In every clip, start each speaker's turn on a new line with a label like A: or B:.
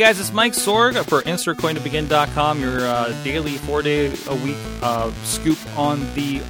A: guys, it's Mike Sorg for InsertCoinToBegin.com, your uh, daily four day a week uh, scoop on the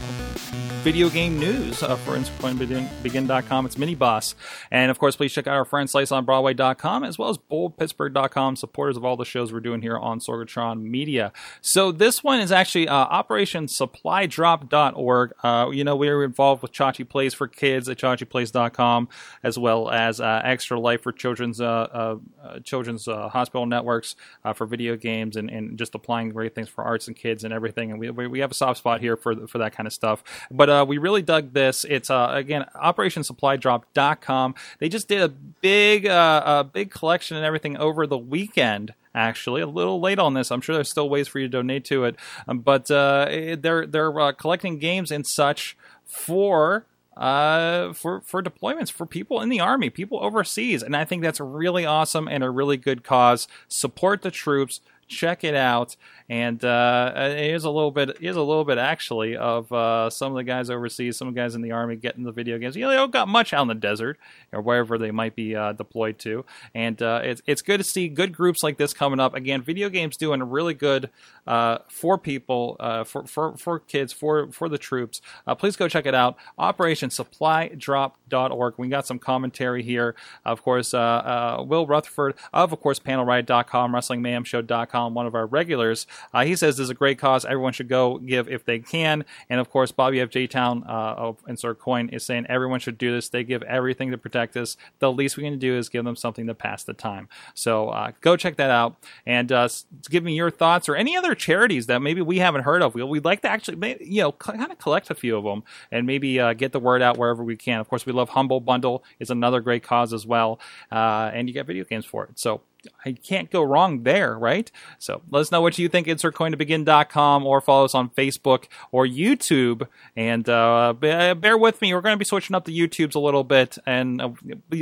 A: video game news uh, for InsertCoinToBegin.com. It's Mini Boss. And of course, please check out our friend SliceOnBroadway.com as well as BoldPittsburgh.com, supporters of all the shows we're doing here on Sorgatron Media. So this one is actually uh, OperationSupplyDrop.org. Uh, you know, we're involved with Chachi Plays for Kids at ChachiPlays.com as well as uh, Extra Life for Children's uh, uh, uh, Children's Hospital Networks for video games and, and just applying great things for arts and kids and everything. And we, we have a soft spot here for, for that kind of stuff. But uh, we really dug this. It's uh, again OperationSupplyDrop.com. They just did a big, uh, a big collection and everything over the weekend actually a little late on this i'm sure there's still ways for you to donate to it um, but uh, they're they're uh, collecting games and such for uh, for for deployments for people in the army, people overseas, and I think that's really awesome and a really good cause. Support the troops. Check it out and uh, is a little bit is a little bit actually of uh, some of the guys overseas, some guys in the army getting the video games. You know, they don't got much out in the desert or wherever they might be uh, deployed to, and uh, it's it's good to see good groups like this coming up. Again, video games doing really good uh, for people, uh, for for for kids, for for the troops. please go check it out. OperationSupplyDrop.org. We got some commentary here, of course. Will Rutherford of, of course, PanelRiot.com, WrestlingMayhemShow.com, one of our regulars. Uh, he says this is a great cause. Everyone should go give if they can. And of course, Bobby F. J. Town uh, of Insert Coin is saying everyone should do this. They give everything to protect us. The least we can do is give them something to pass the time. So uh, go check that out and uh, give me your thoughts or any other charities that maybe we haven't heard of. We'd like to actually, you know, kind of collect a few of them and maybe uh, get the word out wherever we can. Of course, we love Humble Bundle is another great cause as well, uh, and you get video games for it. So I can't go wrong there, right? So let us know what you think. InsertCoinToBegin.com or follow us on Facebook or YouTube. And uh, bear with me. We're going to be switching up the YouTubes a little bit. And uh,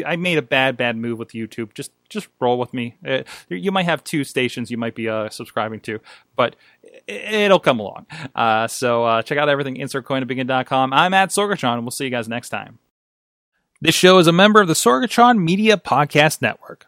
A: I made a bad, bad move with YouTube. Just just roll with me. Uh, you might have two stations you might be uh, subscribing to, but it'll come along. Uh, so uh, check out everything. InsertCoinToBegin.com. I'm at Sorgatron, we'll see you guys next time. This show is a member of the Sorgatron Media Podcast Network.